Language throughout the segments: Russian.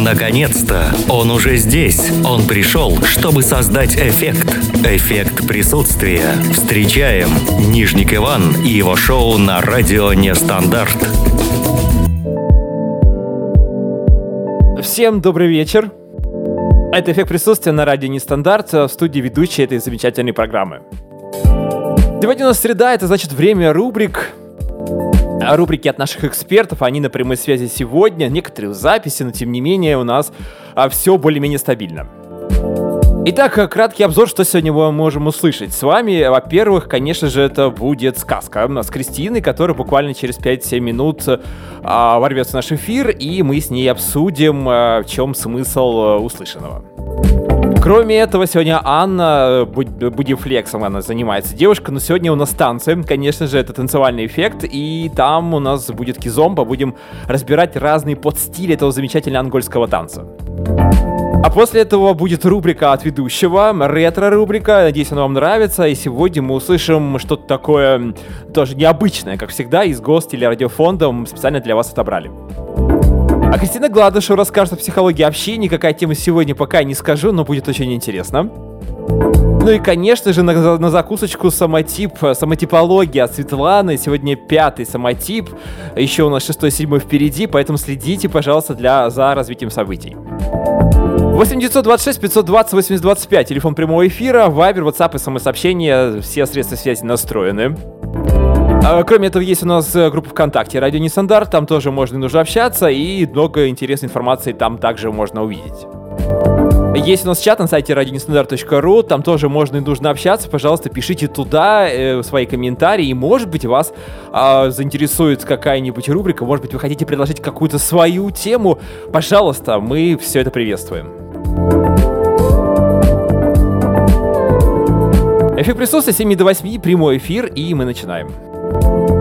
Наконец-то! Он уже здесь. Он пришел, чтобы создать эффект. Эффект присутствия. Встречаем Нижник Иван и его шоу на радио Нестандарт. Всем добрый вечер. Это эффект присутствия на радио Нестандарт в студии ведущей этой замечательной программы. Сегодня у нас среда, это значит время рубрик, рубрики от наших экспертов, они на прямой связи сегодня, некоторые в записи, но тем не менее у нас а, все более-менее стабильно. Итак, э, краткий обзор, что сегодня мы можем услышать. С вами, во-первых, конечно же, это будет сказка с Кристиной, которая буквально через 5-7 минут а, ворвется в наш эфир, и мы с ней обсудим, а, в чем смысл а, услышанного. Кроме этого, сегодня Анна, будем флексом, она занимается девушка, но сегодня у нас танцы, конечно же, это танцевальный эффект, и там у нас будет кизомба, будем разбирать разные подстили этого замечательного ангольского танца. А после этого будет рубрика от ведущего, ретро-рубрика, надеюсь, она вам нравится, и сегодня мы услышим что-то такое тоже необычное, как всегда, из ГОСТ или радиофонда. Мы специально для вас отобрали. А Кристина Гладышева расскажет о психологии общения. Какая тема сегодня, пока не скажу, но будет очень интересно. Ну и, конечно же, на, на закусочку самотип, самотипология от Светланы. Сегодня пятый самотип. Еще у нас шестой, седьмой впереди, поэтому следите, пожалуйста, для, за развитием событий. 8926 520 8025, телефон прямого эфира, вайбер, ватсап и смс-сообщения, все средства связи настроены. А, кроме этого, есть у нас э, группа ВКонтакте «Радио Нестандарт», там тоже можно и нужно общаться, и много интересной информации там также можно увидеть. Есть у нас чат на сайте radionestandarт.ru, там тоже можно и нужно общаться. Пожалуйста, пишите туда э, свои комментарии, и может быть вас э, заинтересует какая-нибудь рубрика, может быть вы хотите предложить какую-то свою тему. Пожалуйста, мы все это приветствуем. Эфир присутствия 7 до 8, прямой эфир, и мы начинаем. Thank you.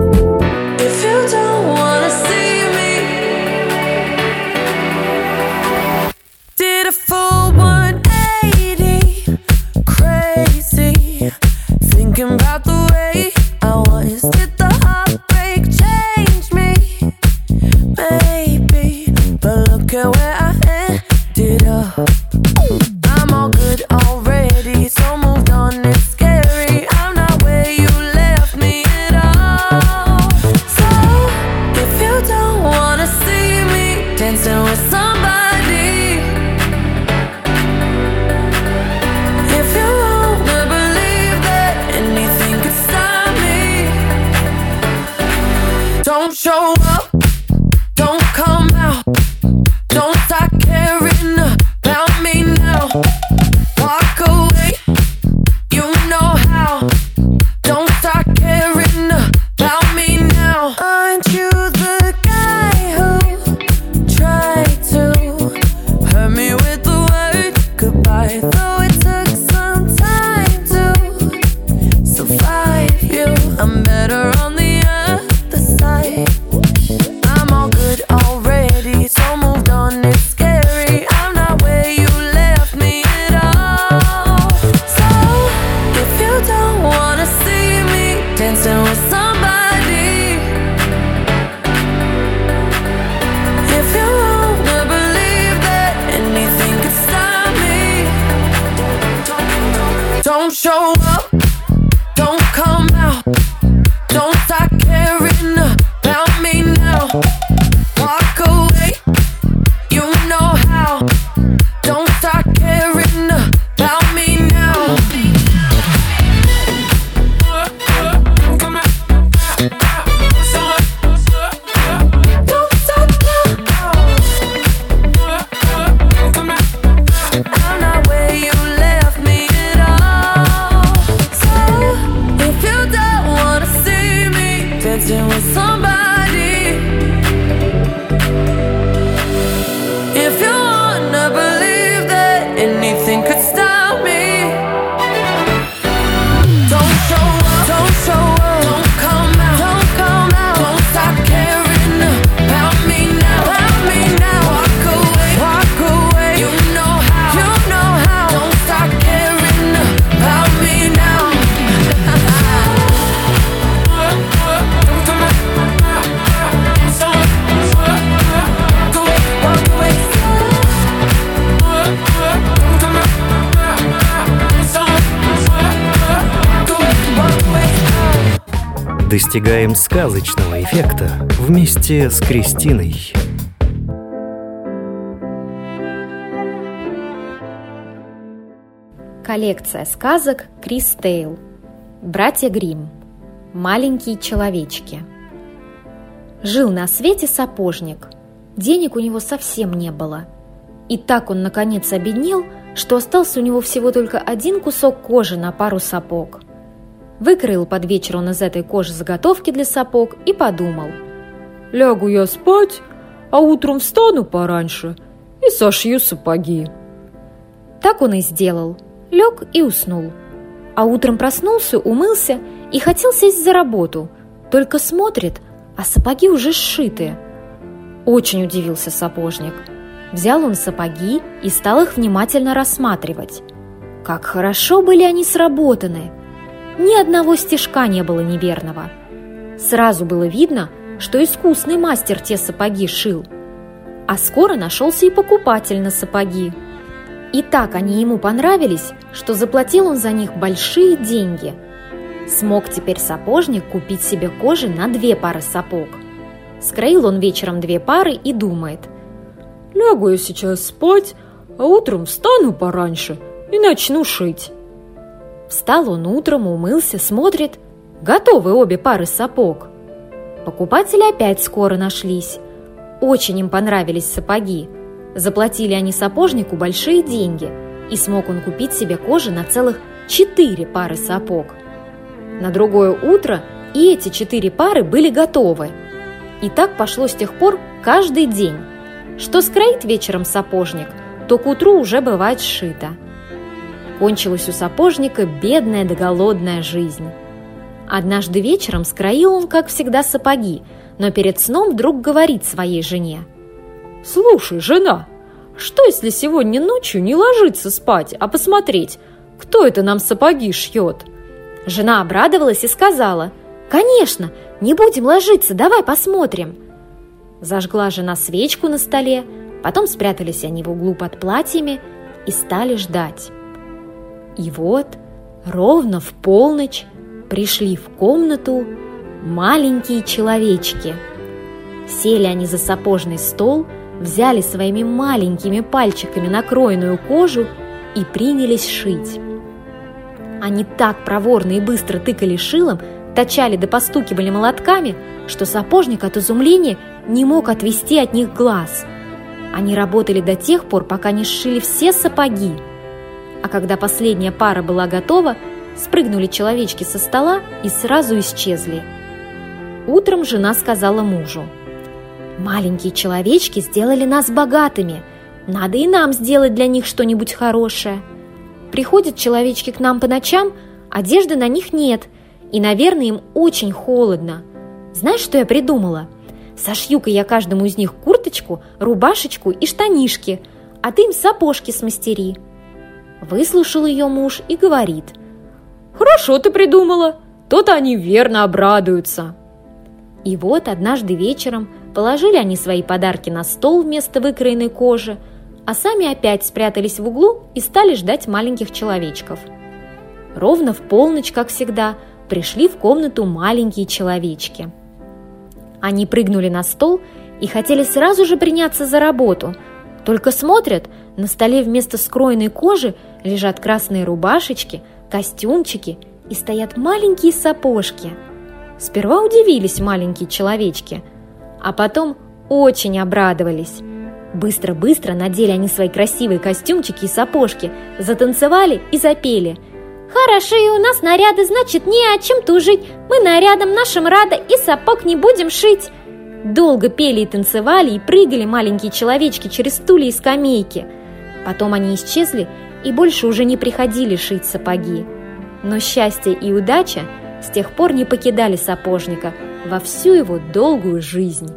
show достигаем сказочного эффекта вместе с Кристиной. Коллекция сказок Крис Тейл. Братья Гримм. Маленькие человечки. Жил на свете сапожник. Денег у него совсем не было. И так он наконец обеднел, что остался у него всего только один кусок кожи на пару сапог. Выкроил под вечер он из этой кожи заготовки для сапог и подумал. «Лягу я спать, а утром встану пораньше и сошью сапоги». Так он и сделал – лег и уснул. А утром проснулся, умылся и хотел сесть за работу. Только смотрит, а сапоги уже сшиты. Очень удивился сапожник. Взял он сапоги и стал их внимательно рассматривать. Как хорошо были они сработаны! Ни одного стежка не было неверного. Сразу было видно, что искусный мастер те сапоги шил. А скоро нашелся и покупатель на сапоги. И так они ему понравились, что заплатил он за них большие деньги. Смог теперь сапожник купить себе кожи на две пары сапог. Скроил он вечером две пары и думает. «Лягу я сейчас спать, а утром встану пораньше и начну шить». Встал он утром, умылся, смотрит. Готовы обе пары сапог. Покупатели опять скоро нашлись. Очень им понравились сапоги – Заплатили они сапожнику большие деньги, и смог он купить себе кожи на целых четыре пары сапог. На другое утро и эти четыре пары были готовы. И так пошло с тех пор каждый день. Что скроит вечером сапожник, то к утру уже бывает сшито. Кончилась у сапожника бедная да голодная жизнь. Однажды вечером скроил он, как всегда, сапоги, но перед сном вдруг говорит своей жене – «Слушай, жена, что если сегодня ночью не ложиться спать, а посмотреть, кто это нам сапоги шьет?» Жена обрадовалась и сказала, «Конечно, не будем ложиться, давай посмотрим». Зажгла жена свечку на столе, потом спрятались они в углу под платьями и стали ждать. И вот ровно в полночь пришли в комнату маленькие человечки. Сели они за сапожный стол – взяли своими маленькими пальчиками накроенную кожу и принялись шить. Они так проворно и быстро тыкали шилом, точали да постукивали молотками, что сапожник от изумления не мог отвести от них глаз. Они работали до тех пор, пока не сшили все сапоги. А когда последняя пара была готова, спрыгнули человечки со стола и сразу исчезли. Утром жена сказала мужу – Маленькие человечки сделали нас богатыми. Надо и нам сделать для них что-нибудь хорошее. Приходят человечки к нам по ночам, одежды на них нет, и, наверное, им очень холодно. Знаешь, что я придумала? Сошью-ка я каждому из них курточку, рубашечку и штанишки, а ты им сапожки смастери. Выслушал ее муж и говорит. Хорошо ты придумала, то-то они верно обрадуются. И вот однажды вечером Положили они свои подарки на стол вместо выкроенной кожи, а сами опять спрятались в углу и стали ждать маленьких человечков. Ровно в полночь, как всегда, пришли в комнату маленькие человечки. Они прыгнули на стол и хотели сразу же приняться за работу, только смотрят, на столе вместо скроенной кожи лежат красные рубашечки, костюмчики и стоят маленькие сапожки. Сперва удивились маленькие человечки – а потом очень обрадовались. Быстро-быстро надели они свои красивые костюмчики и сапожки, затанцевали и запели. «Хорошие у нас наряды, значит, не о чем тужить. Мы нарядом нашим рады и сапог не будем шить». Долго пели и танцевали, и прыгали маленькие человечки через стулья и скамейки. Потом они исчезли и больше уже не приходили шить сапоги. Но счастье и удача с тех пор не покидали сапожника – во всю его долгую жизнь.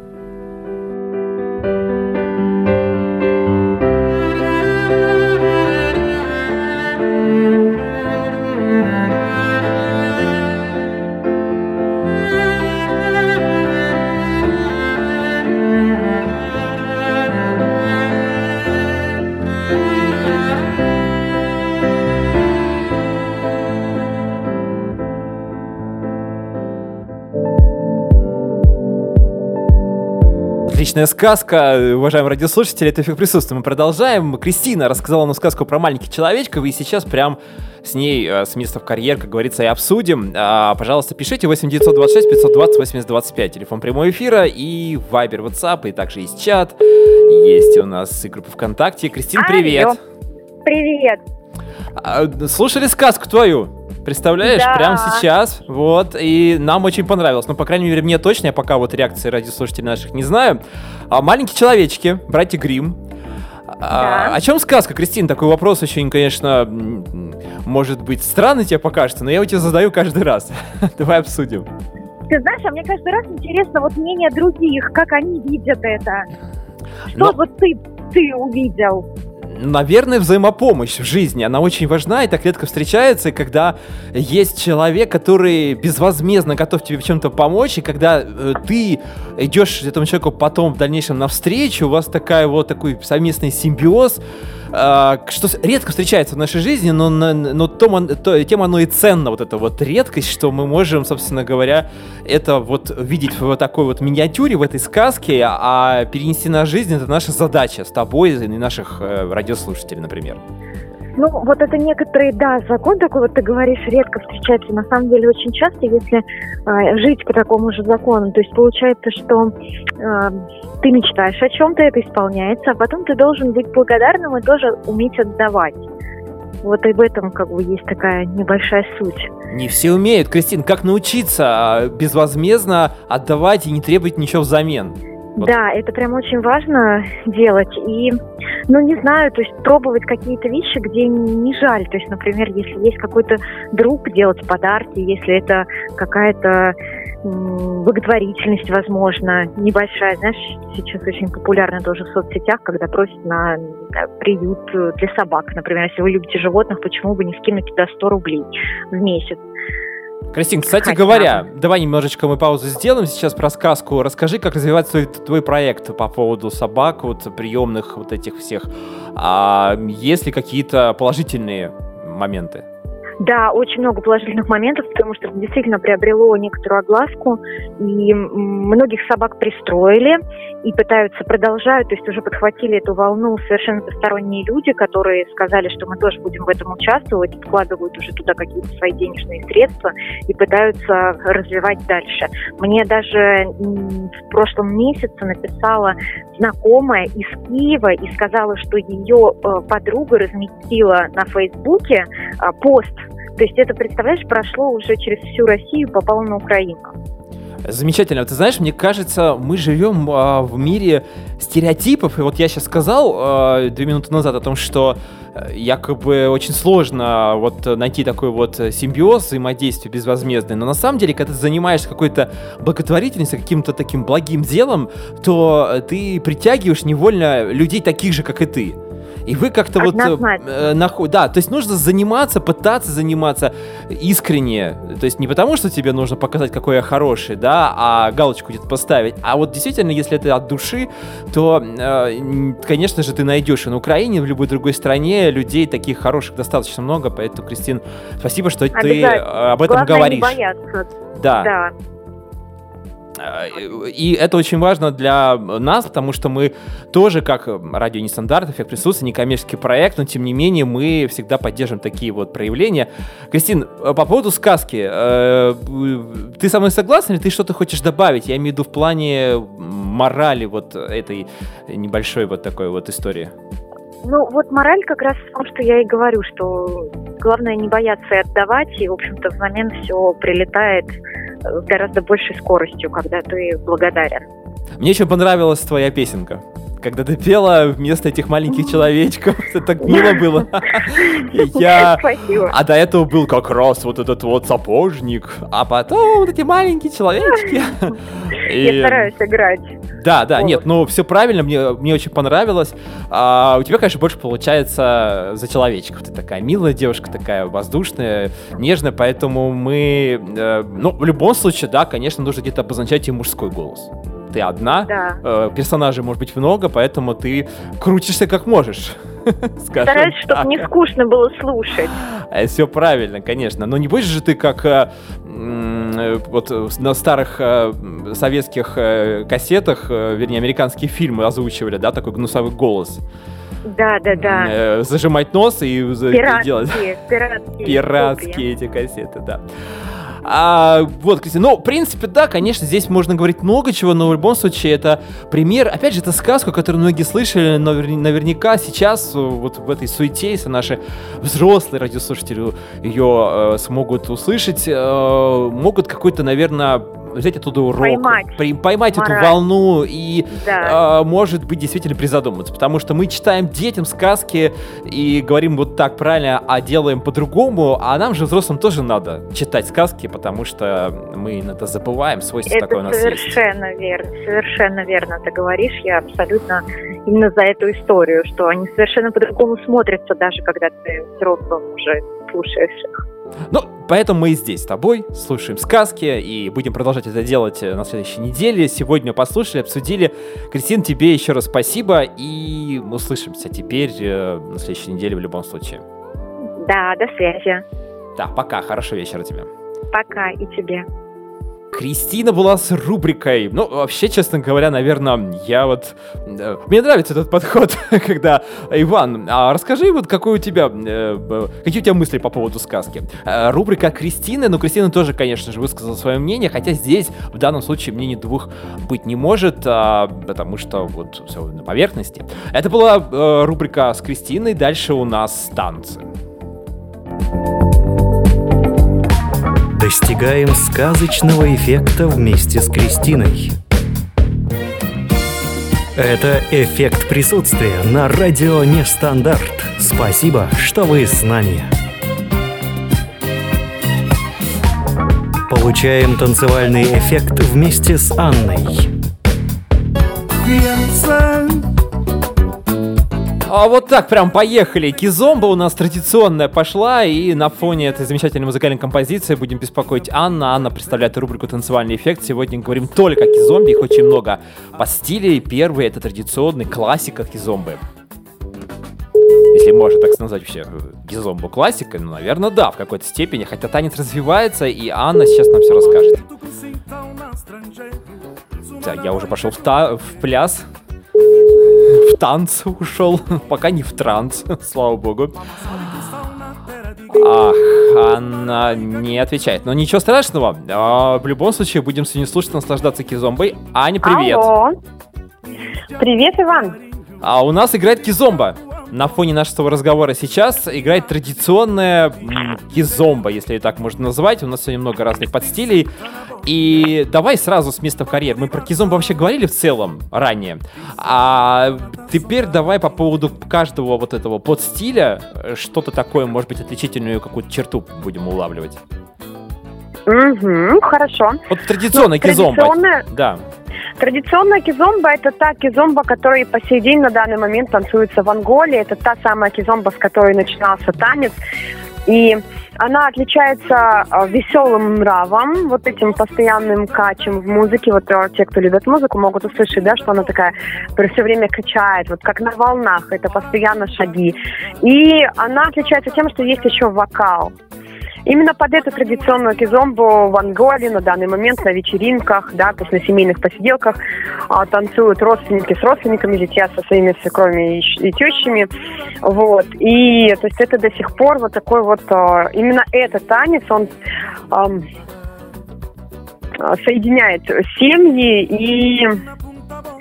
Отличная сказка, уважаемые радиослушатели, это эффект присутствия. Мы продолжаем. Кристина рассказала нам сказку про маленьких человечков, и сейчас прям с ней э, с места в карьер, как говорится, и обсудим. А, пожалуйста, пишите 8 926 520 8025, телефон прямого эфира, и Вайбер, WhatsApp, и также есть чат. Есть у нас и группа ВКонтакте. Кристин, привет! Алло. Привет! А, слушали сказку твою? Представляешь, да. прямо сейчас, вот, и нам очень понравилось. Ну, по крайней мере, мне точно, я пока вот реакции радиослушателей наших не знаю. А, маленькие человечки, братья Грим. А, да. А, о чем сказка, Кристин? Такой вопрос очень, конечно, может быть, странный тебе покажется, но я его тебе задаю каждый раз. Давай обсудим. Ты знаешь, а мне каждый раз интересно вот мнение других, как они видят это. Что но... вот ты, ты увидел? Наверное, взаимопомощь в жизни, она очень важна и так редко встречается, и когда есть человек, который безвозмездно готов тебе в чем-то помочь, и когда э, ты идешь этому человеку потом в дальнейшем навстречу, у вас такая вот такой совместный симбиоз, что редко встречается в нашей жизни, но, но том, то, тем оно и ценно, вот эта вот редкость, что мы можем, собственно говоря, это вот видеть в вот такой вот миниатюре, в этой сказке, а перенести на жизнь это наша задача с тобой и наших э, радиослушателей, например. Ну, вот это некоторые, да, закон такой, вот ты говоришь, редко встречается. На самом деле очень часто, если э, жить по такому же закону, то есть получается, что э, ты мечтаешь о чем-то, это исполняется, а потом ты должен быть благодарным и тоже уметь отдавать. Вот и в этом как бы есть такая небольшая суть. Не все умеют, Кристин, как научиться а, безвозмездно отдавать и не требовать ничего взамен? Да, это прям очень важно делать. И, ну, не знаю, то есть пробовать какие-то вещи, где не жаль. То есть, например, если есть какой-то друг, делать подарки, если это какая-то благотворительность, возможно, небольшая. Знаешь, сейчас очень популярно тоже в соцсетях, когда просят на приют для собак. Например, если вы любите животных, почему бы не скинуть туда 100 рублей в месяц? Кристин, кстати Хотя говоря, давай немножечко мы паузу сделаем сейчас про сказку. Расскажи, как развивать свой, твой проект по поводу собак, вот приемных вот этих всех. А есть ли какие-то положительные моменты? Да, очень много положительных моментов, потому что действительно приобрело некоторую огласку, и многих собак пристроили и пытаются, продолжают, то есть уже подхватили эту волну совершенно посторонние люди, которые сказали, что мы тоже будем в этом участвовать, вкладывают уже туда какие-то свои денежные средства и пытаются развивать дальше. Мне даже в прошлом месяце написала знакомая из Киева и сказала, что ее э, подруга разместила на Фейсбуке а, пост то есть это, представляешь, прошло уже через всю Россию, попало на Украину. Замечательно. Ты знаешь, мне кажется, мы живем а, в мире стереотипов. И вот я сейчас сказал а, две минуты назад о том, что э, якобы очень сложно вот найти такой вот симбиоз взаимодействия безвозмездный. Но на самом деле, когда ты занимаешься какой-то благотворительностью, каким-то таким благим делом, то ты притягиваешь невольно людей таких же, как и ты. И вы как-то вот... Э, нахуй, да, то есть нужно заниматься, пытаться заниматься искренне. То есть не потому, что тебе нужно показать, какой я хороший, да, а галочку где-то поставить. А вот действительно, если это от души, то, э, конечно же, ты найдешь и на Украине, и в любой другой стране людей таких хороших достаточно много. Поэтому, Кристин, спасибо, что ты об этом Главное говоришь. Не бояться. Да. да. Э, и это очень важно для нас, потому что мы тоже, как радио нестандарт, эффект присутствия, некоммерческий проект, но тем не менее мы всегда поддерживаем такие вот проявления. Кристин, э, по поводу сказки, э, ты со мной согласна или ты что-то хочешь добавить? Я имею в виду в плане морали вот этой небольшой вот такой вот истории. Ну, вот мораль как раз в том, что я и говорю, что главное не бояться и отдавать, и, в общем-то, взамен все прилетает гораздо большей скоростью, когда ты благодарен. Мне еще понравилась твоя песенка когда ты пела вместо этих маленьких человечков. Это так мило было. Я... А до этого был как раз вот этот вот сапожник, а потом вот эти маленькие человечки. Я стараюсь играть. Да, да, нет, ну все правильно, мне, мне очень понравилось. А, у тебя, конечно, больше получается за человечков. Ты такая милая девушка, такая воздушная, нежная, поэтому мы, э, ну, в любом случае, да, конечно, нужно где-то обозначать и мужской голос ты одна, да. э, персонажей может быть много, поэтому ты крутишься как можешь. Стараюсь, чтобы не скучно было слушать. Все правильно, конечно. Но не будешь же ты как э, э, вот на старых советских кассетах, вернее, американские фильмы озвучивали, да, такой гнусовый голос. Да, да, да. Зажимать нос и пиратские, делать. Пиратские. Пиратские эти кассеты, да. А, вот, Кристина, ну, в принципе, да, конечно, здесь можно говорить много чего, но в любом случае это пример, опять же, это сказку, которую многие слышали, но наверняка сейчас э, вот в этой суете, если наши взрослые радиослушатели ее э, смогут услышать, э, могут какой-то, наверное, взять оттуда урок, поймать, при, поймать эту волну и, да. э, может быть, действительно призадуматься. Потому что мы читаем детям сказки и говорим вот так правильно, а делаем по-другому, а нам же, взрослым, тоже надо читать сказки, потому что мы иногда забываем, свойство это такое у нас совершенно есть. верно, совершенно верно ты говоришь. Я абсолютно именно за эту историю, что они совершенно по-другому смотрятся, даже когда ты взрослым уже слушаешь их. Ну, поэтому мы и здесь с тобой слушаем сказки и будем продолжать это делать э, на следующей неделе. Сегодня послушали, обсудили. Кристин, тебе еще раз спасибо и услышимся теперь э, на следующей неделе в любом случае. Да, до связи. Да, пока, хорошего вечера тебе. Пока и тебе. Кристина была с рубрикой. Ну, вообще, честно говоря, наверное, я вот... Э, мне нравится этот подход, когда... Иван, а расскажи вот, какой у тебя... Э, какие у тебя мысли по поводу сказки? Э, рубрика Кристины, ну, Кристина тоже, конечно же, высказала свое мнение, хотя здесь, в данном случае, мнений двух быть не может, а, потому что вот все на поверхности. Это была рубрика с Кристиной, дальше у нас танцы. Достигаем сказочного эффекта вместе с Кристиной. Это эффект присутствия на радио Нестандарт. Спасибо, что вы с нами. Получаем танцевальный эффект вместе с Анной. А вот так прям поехали. Кизомба у нас традиционная пошла, и на фоне этой замечательной музыкальной композиции будем беспокоить Анна. Анна представляет рубрику «Танцевальный эффект». Сегодня говорим только о кизомбе, их очень много по стиле. Первый — это традиционный классика кизомбы. Если можно так назвать вообще кизомбу классикой, ну, наверное, да, в какой-то степени. Хотя танец развивается, и Анна сейчас нам все расскажет. Так, я уже пошел в, та- в пляс в танц ушел, пока не в транс, слава богу. Ах, она не отвечает. Но ничего страшного. А, в любом случае, будем сегодня слушать, наслаждаться кизомбой. Аня, привет. Алло. Привет, Иван. А у нас играет кизомба на фоне нашего разговора сейчас играет традиционная кизомба, если так можно назвать. У нас сегодня много разных подстилей. И давай сразу с места в карьер. Мы про кизомбу вообще говорили в целом ранее. А теперь давай по поводу каждого вот этого подстиля что-то такое, может быть, отличительную какую-то черту будем улавливать. Угу, хорошо. Вот традиционная ну, кизомба. Традиционная... Да. Традиционная кизомба – это та кизомба, которая по сей день на данный момент танцуется в Анголе. Это та самая кизомба, с которой начинался танец. И она отличается а, веселым нравом, вот этим постоянным качем в музыке. Вот а, те, кто любит музыку, могут услышать, да, что она такая все время качает, вот как на волнах, это постоянно шаги. И она отличается тем, что есть еще вокал. Именно под эту традиционную кизомбу в Анголе на данный момент на вечеринках, да, то есть на семейных посиделках а, танцуют родственники с родственниками, зятья со своими свекровями и, и тещами. Вот. И то есть это до сих пор вот такой вот, а, именно этот танец, он а, соединяет семьи и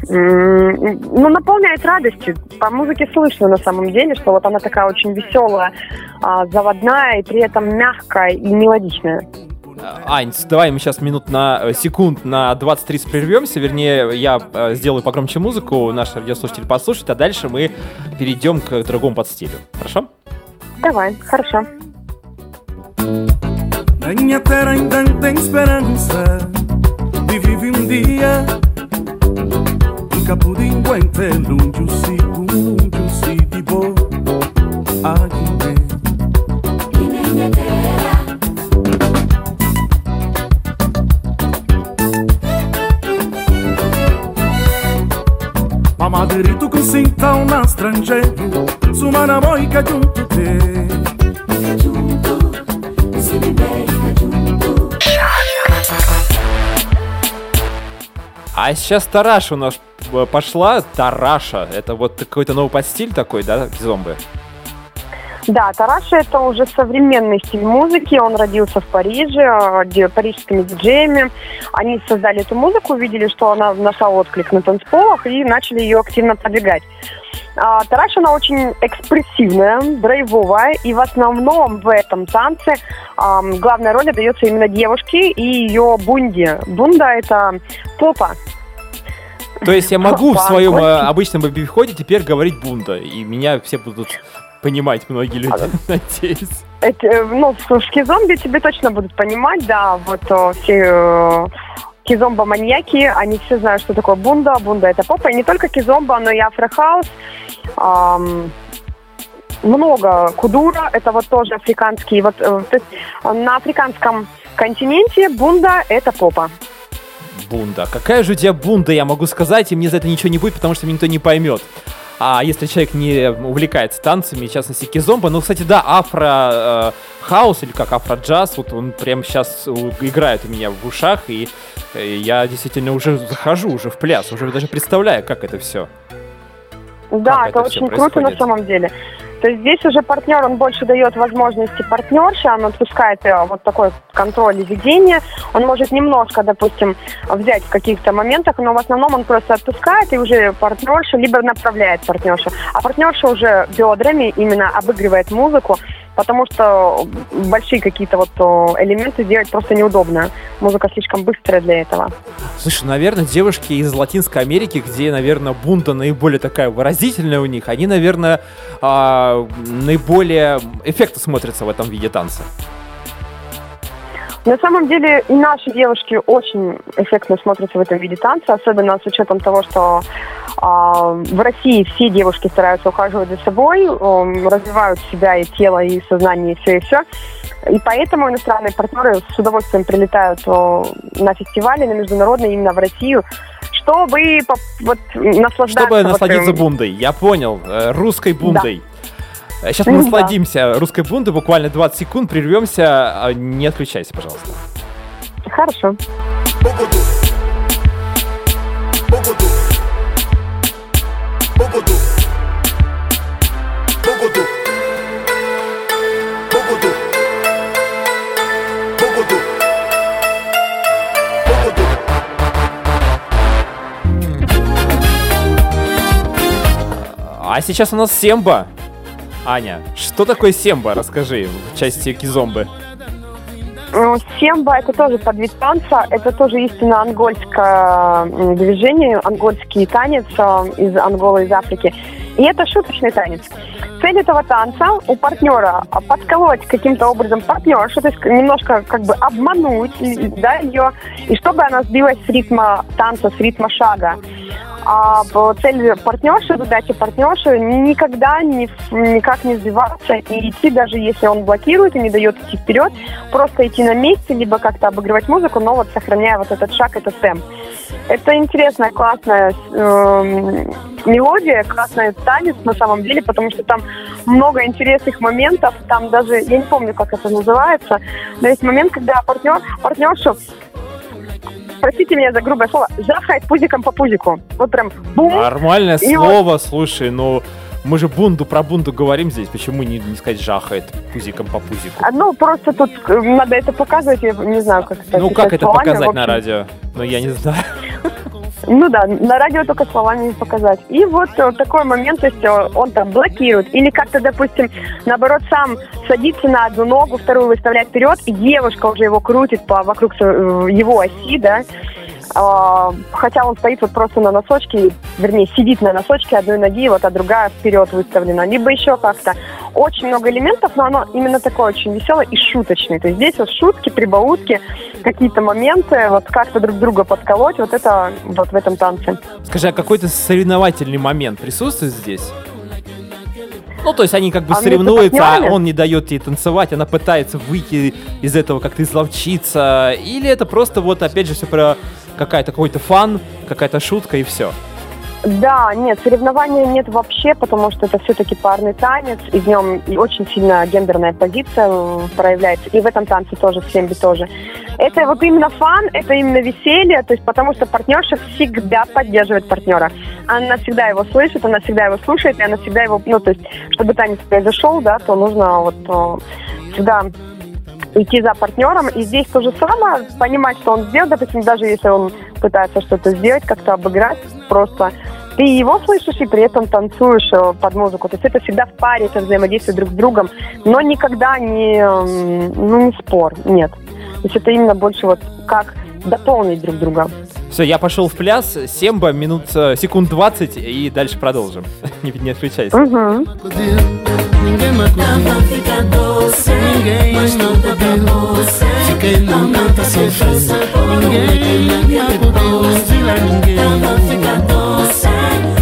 ну, наполняет радостью. По музыке слышно на самом деле, что вот она такая очень веселая, а, заводная и при этом мягкая и мелодичная. Ань, давай мы сейчас минут на э, секунд на 20-30 прервемся, вернее, я э, сделаю погромче музыку, наш радиослушатель послушает, а дальше мы перейдем к другому подстилю. Хорошо? Давай, хорошо. Minha terra ainda tem esperança de viver um dia nunca pude encontrar um juicy, um juicy de boa. Aguinê. Mamaderito com cintão na estrangeiro, sumana moica junto te. Junto, se viver. А сейчас Тараша у нас э, пошла. Тараша. Это вот какой-то новый подстиль такой, да, зомби? Да, Тараша это уже современный стиль музыки. Он родился в Париже, э, парижскими диджеями. Они создали эту музыку, увидели, что она нашла отклик на танцполах и начали ее активно продвигать. А, она очень экспрессивная, драйвовая, и в основном в этом танце а, главная роль отдается именно девушке и ее бунде. Бунда – это попа, то есть я могу в своем э, обычном обиходе теперь говорить бунда, и меня все будут понимать многие люди, а, надеюсь. Это, э, ну, в кизомби тебе точно будут понимать, да, вот о, все э, кизомба-маньяки, они все знают, что такое бунда, бунда это попа, и не только кизомба, но и афрохаус, эм, много кудура, это вот тоже африканский, вот, э, то есть на африканском континенте бунда это попа. Бунда. Какая же у тебя бунда, я могу сказать, и мне за это ничего не будет, потому что меня никто не поймет. А если человек не увлекается танцами, в частности кизомба, ну, кстати, да, афро э, хаус или как афро джаз, вот он прямо сейчас играет у меня в ушах, и э, я действительно уже захожу уже в пляс, уже даже представляю, как это все. Да, как это, это очень круто на самом деле. То есть здесь уже партнер, он больше дает возможности партнерше, он отпускает э, вот такой контроль и ведение. Он может немножко, допустим, взять в каких-то моментах, но в основном он просто отпускает и уже партнерша либо направляет партнерша. А партнерша уже бедрами именно обыгрывает музыку, потому что большие какие-то вот элементы делать просто неудобно. Музыка слишком быстрая для этого. Слушай, наверное, девушки из Латинской Америки, где, наверное, бунта наиболее такая выразительная у них, они, наверное, а, наиболее эффектно смотрятся в этом виде танца. На самом деле и наши девушки очень эффектно смотрятся в этом виде танца, особенно с учетом того, что э, в России все девушки стараются ухаживать за собой, э, развивают себя и тело, и сознание, и все, и все. И поэтому иностранные партнеры с удовольствием прилетают э, на фестивали, на международные, именно в Россию, чтобы вот, наслаждаться... Чтобы насладиться вот, бундой, я понял, э, русской бундой. Да. Сейчас мы насладимся русской бунтой, буквально 20 секунд, прервемся. А, не отключайся, пожалуйста. Хорошо. А сейчас у нас Семба. Аня, что такое семба? Расскажи в части кизомбы. Ну, семба это тоже подвид танца, это тоже истинно ангольское движение, ангольский танец э, из Анголы, из Африки. И это шуточный танец. Цель этого танца у партнера подколоть каким-то образом партнершу, то есть немножко как бы обмануть да, ее, и чтобы она сбилась с ритма танца, с ритма шага. А цель партнерши, задача партнерши никогда ни, никак не сбиваться и идти, даже если он блокирует и не дает идти вперед, просто идти на месте, либо как-то обыгрывать музыку, но вот сохраняя вот этот шаг, этот темп. Это интересная, классная э, мелодия, классный танец на самом деле, потому что там много интересных моментов, там даже, я не помню, как это называется, но есть момент, когда партнер, партнершу простите меня за грубое слово, жахает пузиком по пузику. Вот прям бум. Нормальное слово, вот... слушай, ну... Мы же бунду про бунду говорим здесь, почему не, не сказать жахает пузиком по пузику? А, ну, просто тут э, надо это показывать, я не знаю, как это Ну, как это показать на радио? Ну, я не знаю. Ну да, на радио только словами не показать. И вот, вот такой момент, то есть э, он там блокирует. Или как-то, допустим, наоборот, сам садится на одну ногу, вторую выставляет вперед, и девушка уже его крутит по, вокруг э, его оси, да, а, хотя он стоит вот просто на носочке, вернее, сидит на носочке одной ноги, вот, а другая вперед выставлена. Либо еще как-то. Очень много элементов, но оно именно такое очень веселое и шуточное. То есть здесь вот шутки, прибаутки, какие-то моменты, вот как-то друг друга подколоть, вот это вот в этом танце. Скажи, а какой-то соревновательный момент присутствует здесь? Ну, то есть они как бы а соревнуются, а он не дает ей танцевать, она пытается выйти из этого как-то изловчиться. Или это просто вот, опять же, все про какая-то какой-то фан, какая-то шутка и все. Да, нет, соревнования нет вообще, потому что это все-таки парный танец, и в нем очень сильно гендерная позиция проявляется, и в этом танце тоже, в семби тоже. Это вот именно фан, это именно веселье, то есть потому что партнерша всегда поддерживает партнера. Она всегда его слышит, она всегда его слушает, и она всегда его, ну, то есть, чтобы танец произошел, да, то нужно вот э, всегда идти за партнером. И здесь то же самое, понимать, что он сделал, допустим, даже если он пытается что-то сделать, как-то обыграть, просто ты его слышишь и при этом танцуешь э, под музыку. То есть это всегда в паре, это взаимодействие друг с другом, но никогда не, ну, не спор, нет. То есть это именно больше вот как дополнить друг друга. Все, я пошел в пляс, семба, минут, э, секунд 20, и дальше продолжим. не, не отключайся. Угу.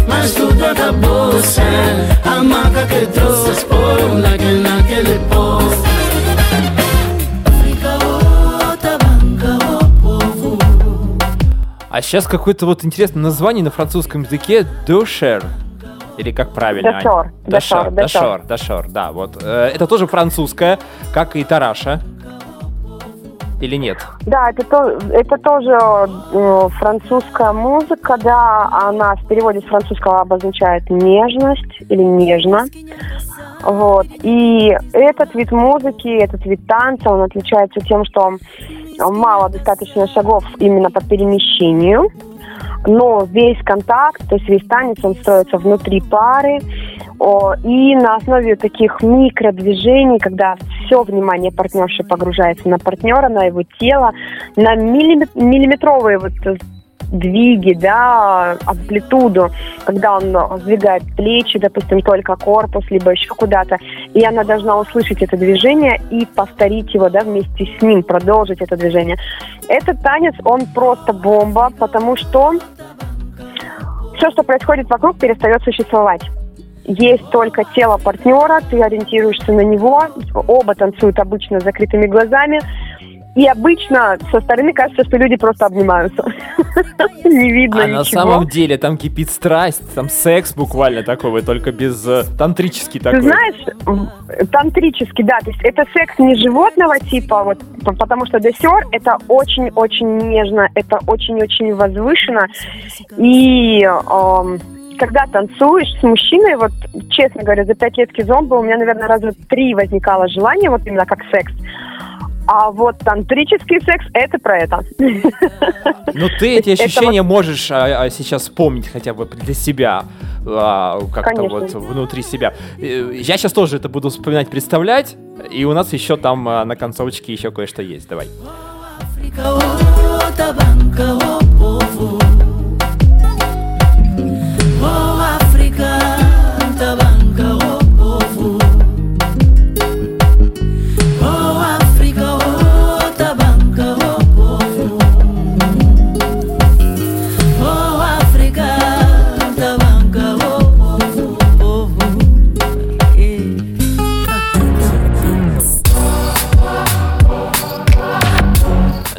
Mas um А сейчас какое-то вот интересное название на французском языке «Дошер». Или как правильно? Дошор. Дошор, дошор, дошор, да. Вот. Э, это тоже французское, как и Тараша. Или нет? Да, это, то, это тоже э, французская музыка, да, она в переводе с французского обозначает нежность или нежно. Вот. И этот вид музыки, этот вид танца, он отличается тем, что мало достаточно шагов именно по перемещению, но весь контакт, то есть весь танец, он строится внутри пары, и на основе таких микродвижений, когда все внимание партнерши погружается на партнера, на его тело, на миллиметровые вот двиги, да, амплитуду, когда он сдвигает плечи, допустим, только корпус, либо еще куда-то, и она должна услышать это движение и повторить его, да, вместе с ним, продолжить это движение. Этот танец, он просто бомба, потому что все, что происходит вокруг, перестает существовать. Есть только тело партнера, ты ориентируешься на него, оба танцуют обычно с закрытыми глазами, и обычно со стороны кажется, что люди просто обнимаются. Не видно А на самом деле там кипит страсть, там секс буквально такой, только без э, тантрический такой. Ты знаешь, тантрический, да, то есть это секс не животного типа, вот, потому что десер это очень-очень нежно, это очень-очень возвышенно. И когда танцуешь с мужчиной, вот, честно говоря, за пять лет кизомба у меня, наверное, раза три возникало желание, вот именно как секс. А вот тантрический секс – это про это. Ну, ты эти ощущения можешь а, а, сейчас вспомнить хотя бы для себя, а, как-то вот внутри себя. Э, я сейчас тоже это буду вспоминать, представлять, и у нас еще там а, на концовочке еще кое-что есть. Давай.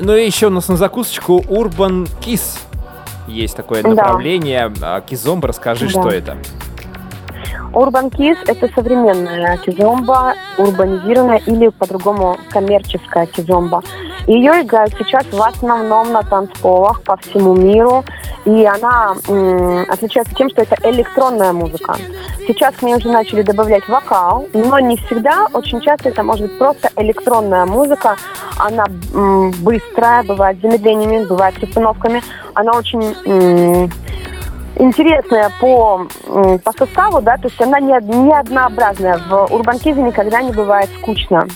Ну и еще у нас на закусочку Urban Kiss. Есть такое направление. Да. Кизомба, расскажи, да. что это. Urban Kiss – это современная кизомба, урбанизированная или по-другому коммерческая кизомба. Ее играют сейчас в основном на танцполах по всему миру, и она отличается тем, что это электронная музыка. Сейчас к ней уже начали добавлять вокал, но не всегда, очень часто это может быть просто электронная музыка. Она быстрая, бывает с замедлениями, бывает с остановками. Она очень интересная по, по составу, да, то есть она не, не однообразная. В урбанкизе никогда не бывает скучно.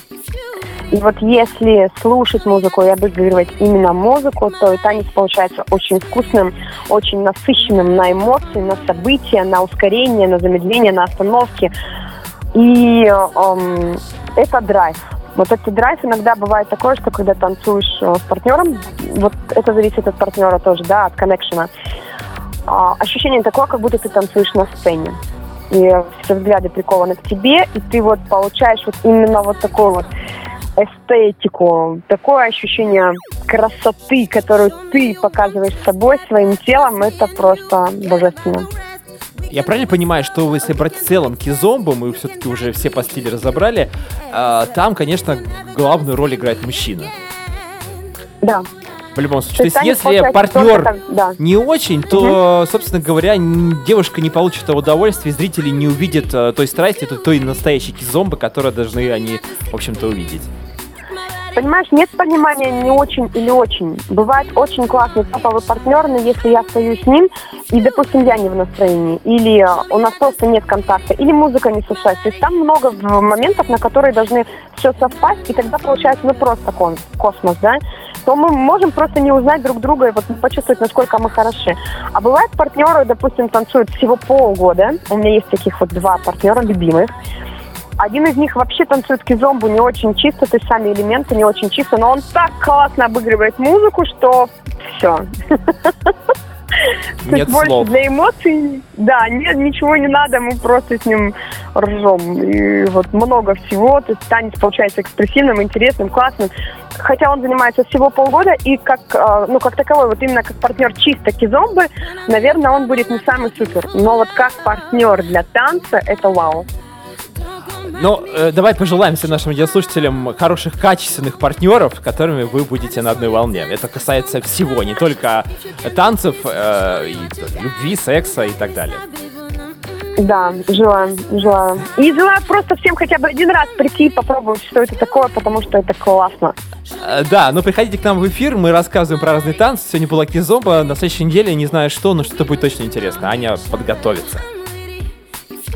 И вот если слушать музыку и обыгрывать именно музыку, то и танец получается очень вкусным, очень насыщенным на эмоции, на события, на ускорение, на замедление, на остановки. И эм, это драйв. Вот этот драйв иногда бывает такое, что когда танцуешь э, с партнером, вот это зависит от партнера тоже, да, от коннекшена. А, ощущение такое, как будто ты танцуешь на сцене. И все взгляды прикованы к тебе, и ты вот получаешь вот именно вот такой вот эстетику, такое ощущение красоты, которую ты показываешь собой, своим телом, это просто божественно. Я правильно понимаю, что если брать в целом кизомбу, мы все-таки уже все по стилю разобрали, э, там, конечно, главную роль играет мужчина. Да. В любом случае. То, есть, если партнер так, да. не очень, то, угу. собственно говоря, девушка не получит того удовольствия, зрители не увидят э, той страсти, той настоящей кизомбы, которую должны они, в общем-то, увидеть. Понимаешь, нет понимания не очень или очень. Бывает очень классный топовый партнер, но если я стою с ним, и, допустим, я не в настроении, или у нас просто нет контакта, или музыка не совпадает. То есть там много моментов, на которые должны все совпасть, и тогда получается ну просто космос, да? то мы можем просто не узнать друг друга и вот почувствовать, насколько мы хороши. А бывают партнеры, допустим, танцуют всего полгода. У меня есть таких вот два партнера любимых. Один из них вообще танцует кизомбу не очень чисто, то есть сами элементы не очень чисто, но он так классно обыгрывает музыку, что все. Нет больше слов. для эмоций. Да, нет, ничего не надо, мы просто с ним ржем. И вот много всего. То есть танец получается экспрессивным, интересным, классным. Хотя он занимается всего полгода, и как, а, ну, как таковой, вот именно как партнер чисто кизомбы, наверное, он будет не самый супер. Но вот как партнер для танца, это вау. Ну, э, давай пожелаем всем нашим радиослушателям хороших, качественных партнеров, с которыми вы будете на одной волне. Это касается всего, не только танцев, э, и, любви, секса и так далее. Да, желаю, желаю. И желаю просто всем хотя бы один раз прийти и попробовать, что это такое, потому что это классно. Э, да, ну приходите к нам в эфир, мы рассказываем про разные танцы. Сегодня была Кизомба, на следующей неделе не знаю что, но что-то будет точно интересно. Аня подготовится.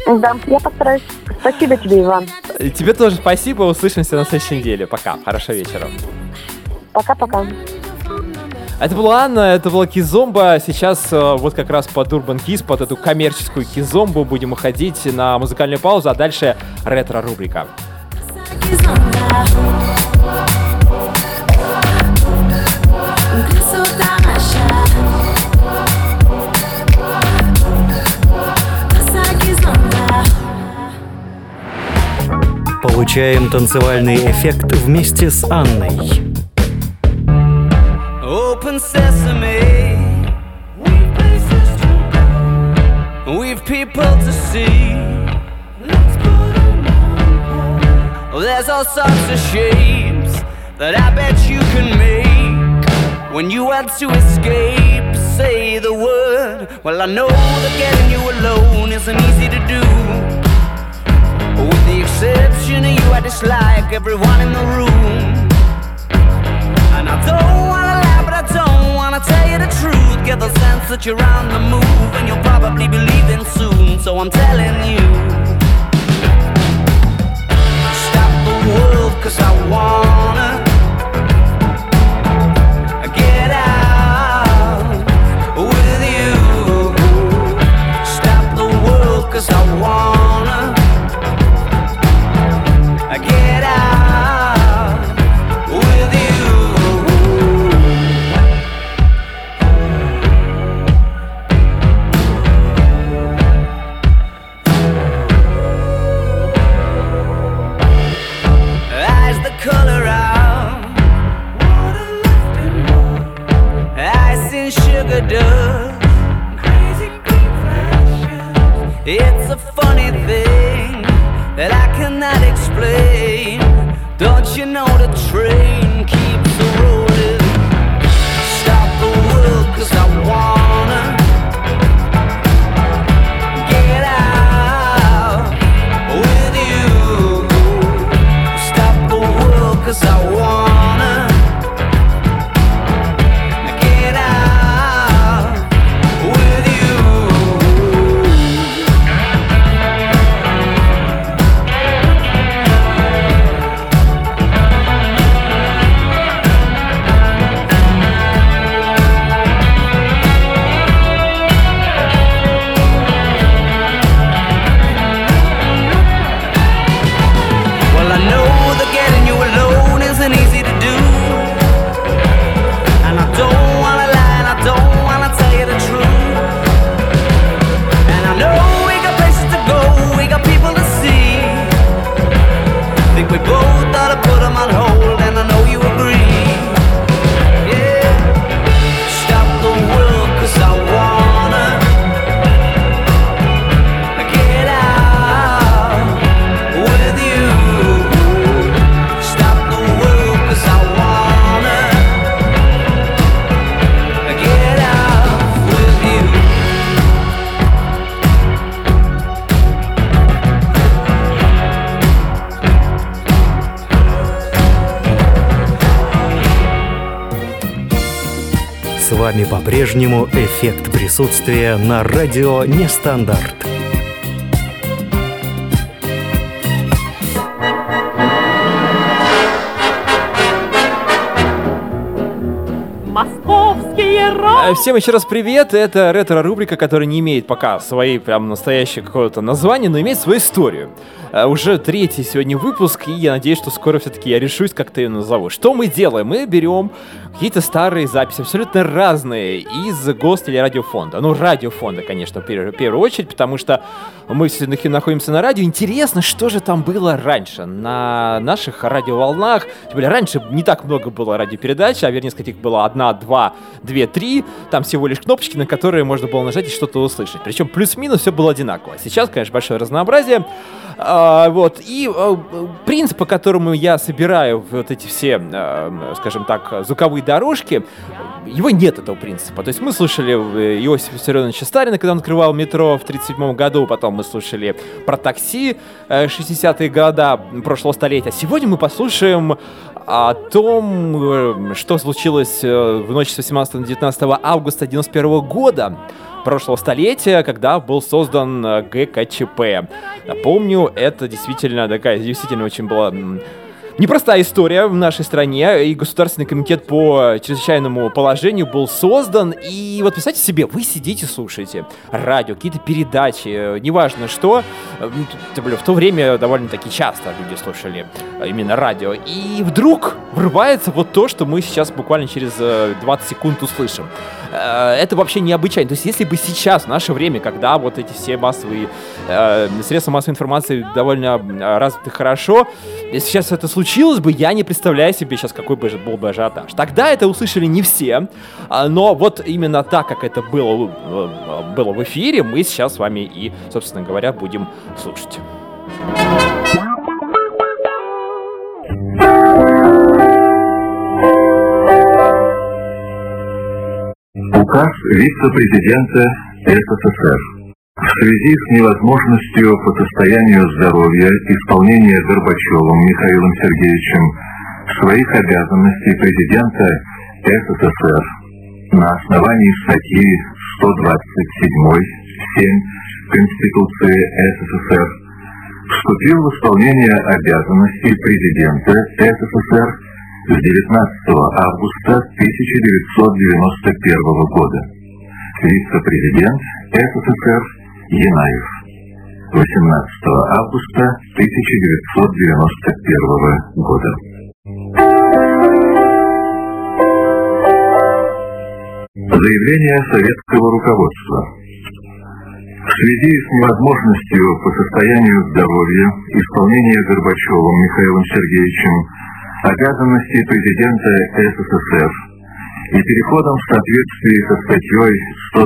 Да, я постараюсь. Спасибо тебе, Иван. Тебе тоже спасибо. Услышимся на следующей неделе. Пока. Хорошего вечера. Пока-пока. Это была Анна, это была Кизомба. Сейчас э, вот как раз под Urban Kiss, под эту коммерческую Кизомбу будем уходить на музыкальную паузу, а дальше ретро-рубрика. Получаем танцевальный эффект вместе с Анной. Open sesame. We've places to go. We've people to see. Let's put them on hold. There's all sorts of shapes that I bet you can make. When you want to escape, say the word. Well, I know that getting you alone isn't easy to do. With the exception of you, I dislike everyone in the room. And I don't wanna lie, but I don't wanna tell you the truth. Get the sense that you're on the move, and you'll probably be leaving soon. So I'm telling you. Stop the world, cause I wanna. По-прежнему эффект присутствия на радио Нестандарт. Э, всем еще раз привет, это ретро-рубрика, которая не имеет пока своей прям настоящего какого-то названия, но имеет свою историю. Э, уже третий сегодня выпуск, и я надеюсь, что скоро все-таки я решусь, как то ее назову. Что мы делаем? Мы берем какие-то старые записи, абсолютно разные, из гостелерадиофонда. Ну, радиофонда, конечно, в первую очередь, потому что мы все-таки находимся на радио. Интересно, что же там было раньше на наших радиоволнах. Тем более, раньше не так много было радиопередач, а вернее сказать, их было одна, два, две, три. Там всего лишь кнопочки, на которые можно было нажать и что-то услышать. Причем плюс-минус все было одинаково. Сейчас, конечно, большое разнообразие. А, вот. И а, принцип, по которому я собираю вот эти все, а, скажем так, звуковые дорожки, его нет, этого принципа. То есть мы слушали э, Иосифа Виссарионовича Сталина, когда он открывал метро в 1937 году, потом мы слушали про такси 60-е э, года прошлого столетия. Сегодня мы послушаем о том, э, что случилось в ночь с 18 на 19 августа 91 года прошлого столетия, когда был создан ГКЧП. Напомню, это действительно такая, действительно очень была Непростая история в нашей стране, и Государственный комитет по чрезвычайному положению был создан, и вот представьте себе, вы сидите, слушаете радио, какие-то передачи, неважно что, в то время довольно-таки часто люди слушали именно радио, и вдруг врывается вот то, что мы сейчас буквально через 20 э, секунд услышим. Э, это вообще необычайно. То есть если бы сейчас, в наше время, когда вот эти все массовые э, средства массовой информации довольно развиты хорошо, если сейчас это случилось, случилось бы, я не представляю себе сейчас, какой бы был бы ажиотаж. Тогда это услышали не все, а, но вот именно так, как это было, э, было в эфире, мы сейчас с вами и, собственно говоря, будем слушать. Указ вице-президента СССР в связи с невозможностью по состоянию здоровья исполнения Горбачевым Михаилом Сергеевичем своих обязанностей президента СССР на основании статьи 127.7 Конституции СССР вступил в исполнение обязанностей президента СССР с 19 августа 1991 года. Вице-президент СССР Янаев. 18 августа 1991 года. Заявление советского руководства. В связи с невозможностью по состоянию здоровья исполнения Горбачевым Михаилом Сергеевичем обязанностей президента СССР. И переходом в соответствии со статьей 127.7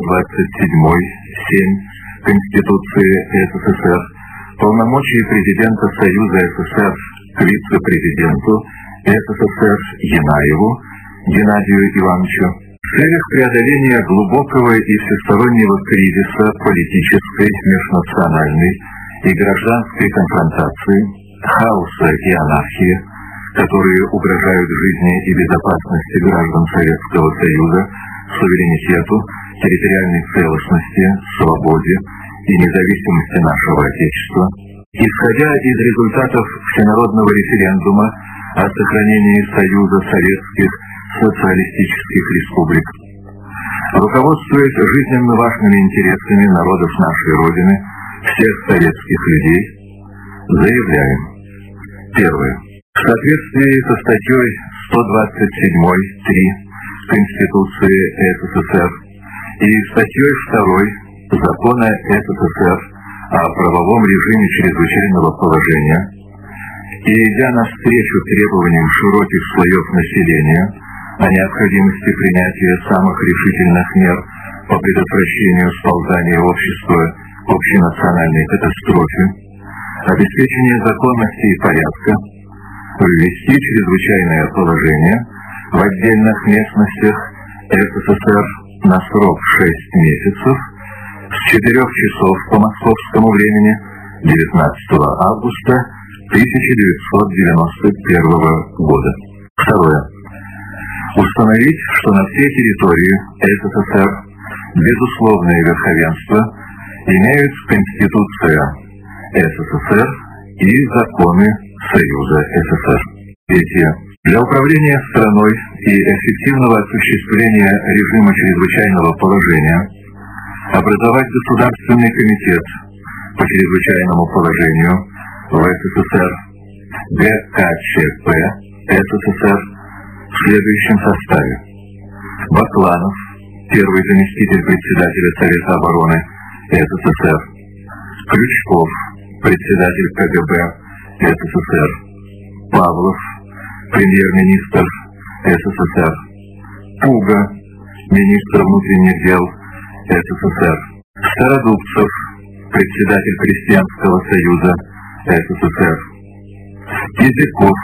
Конституции СССР полномочия президента Союза СССР к вице-президенту СССР Янаеву Геннадию Ивановичу в целях преодоления глубокого и всестороннего кризиса политической, межнациональной и гражданской конфронтации, хаоса и анархии, которые угрожают жизни и безопасности граждан Советского Союза, суверенитету, территориальной целостности, свободе и независимости нашего Отечества, исходя из результатов всенародного референдума о сохранении Союза Советских Социалистических Республик, руководствуясь жизненно важными интересами народов нашей Родины, всех советских людей, заявляем. Первое. В соответствии со статьей 127.3 Конституции СССР и статьей 2 Закона СССР о правовом режиме чрезвычайного положения и идя навстречу требованиям широких слоев населения о необходимости принятия самых решительных мер по предотвращению сползания общества к общенациональной катастрофе, обеспечение законности и порядка, ввести чрезвычайное положение – в отдельных местностях СССР на срок 6 месяцев с 4 часов по московскому времени 19 августа 1991 года. Второе. Установить, что на всей территории СССР безусловное верховенство имеют Конституция СССР и законы Союза СССР. Третье. Для управления страной и эффективного осуществления режима чрезвычайного положения образовать Государственный комитет по чрезвычайному положению в СССР ГКЧП СССР в следующем составе. Бакланов, первый заместитель председателя Совета обороны СССР, Крючков, председатель КГБ СССР, Павлов, премьер-министр СССР, Пуга, министр внутренних дел СССР, Стародубцев, председатель Крестьянского союза СССР, Языков,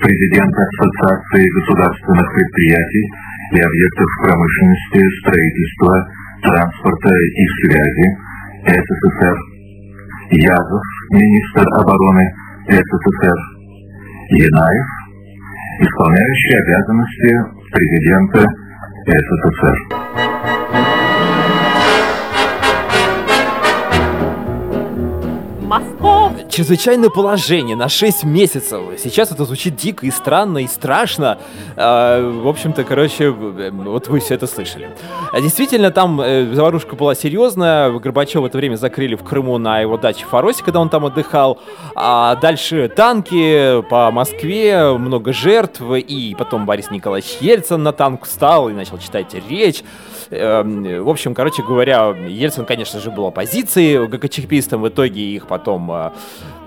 президент Ассоциации государственных предприятий и объектов промышленности, строительства, транспорта и связи СССР, Язов, министр обороны СССР, Янаев, исполняющий обязанности президента СССР. Чрезвычайное положение на 6 месяцев. Сейчас это звучит дико и странно, и страшно. А, в общем-то, короче, вот вы все это слышали. А Действительно, там э, заварушка была серьезная. Горбачева в это время закрыли в Крыму на его даче Фаросе, когда он там отдыхал. А дальше танки по Москве, много жертв. И потом Борис Николаевич Ельцин на танк встал и начал читать речь. Эм, В общем, короче говоря, Ельцин, конечно же, был оппозицией ГКЧПистам. В итоге их потом Yeah.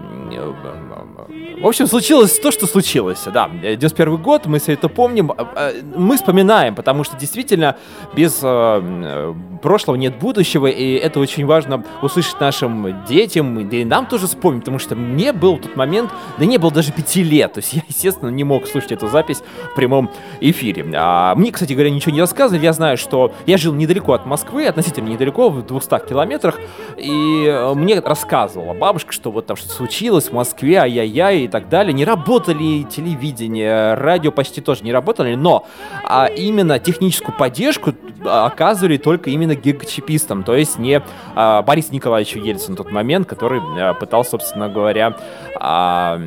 В общем, случилось то, что случилось, да. 91 год, мы все это помним, а, а, мы вспоминаем, потому что действительно без э, прошлого нет будущего, и это очень важно услышать нашим детям, да и нам тоже вспомнить, потому что мне был тот момент, да не было даже пяти лет, то есть я, естественно, не мог слушать эту запись в прямом эфире. А мне, кстати говоря, ничего не рассказывали, я знаю, что я жил недалеко от Москвы, относительно недалеко, в 200 километрах, и э, мне рассказывала бабушка, что вот там что-то случилось в Москве, ай-яй-яй и так далее. Не работали телевидение, радио почти тоже не работали, но а, именно техническую поддержку оказывали только именно гигачипистам, то есть не а, Борис Николаевичу Ельцину в тот момент, который а, пытался, собственно говоря, а,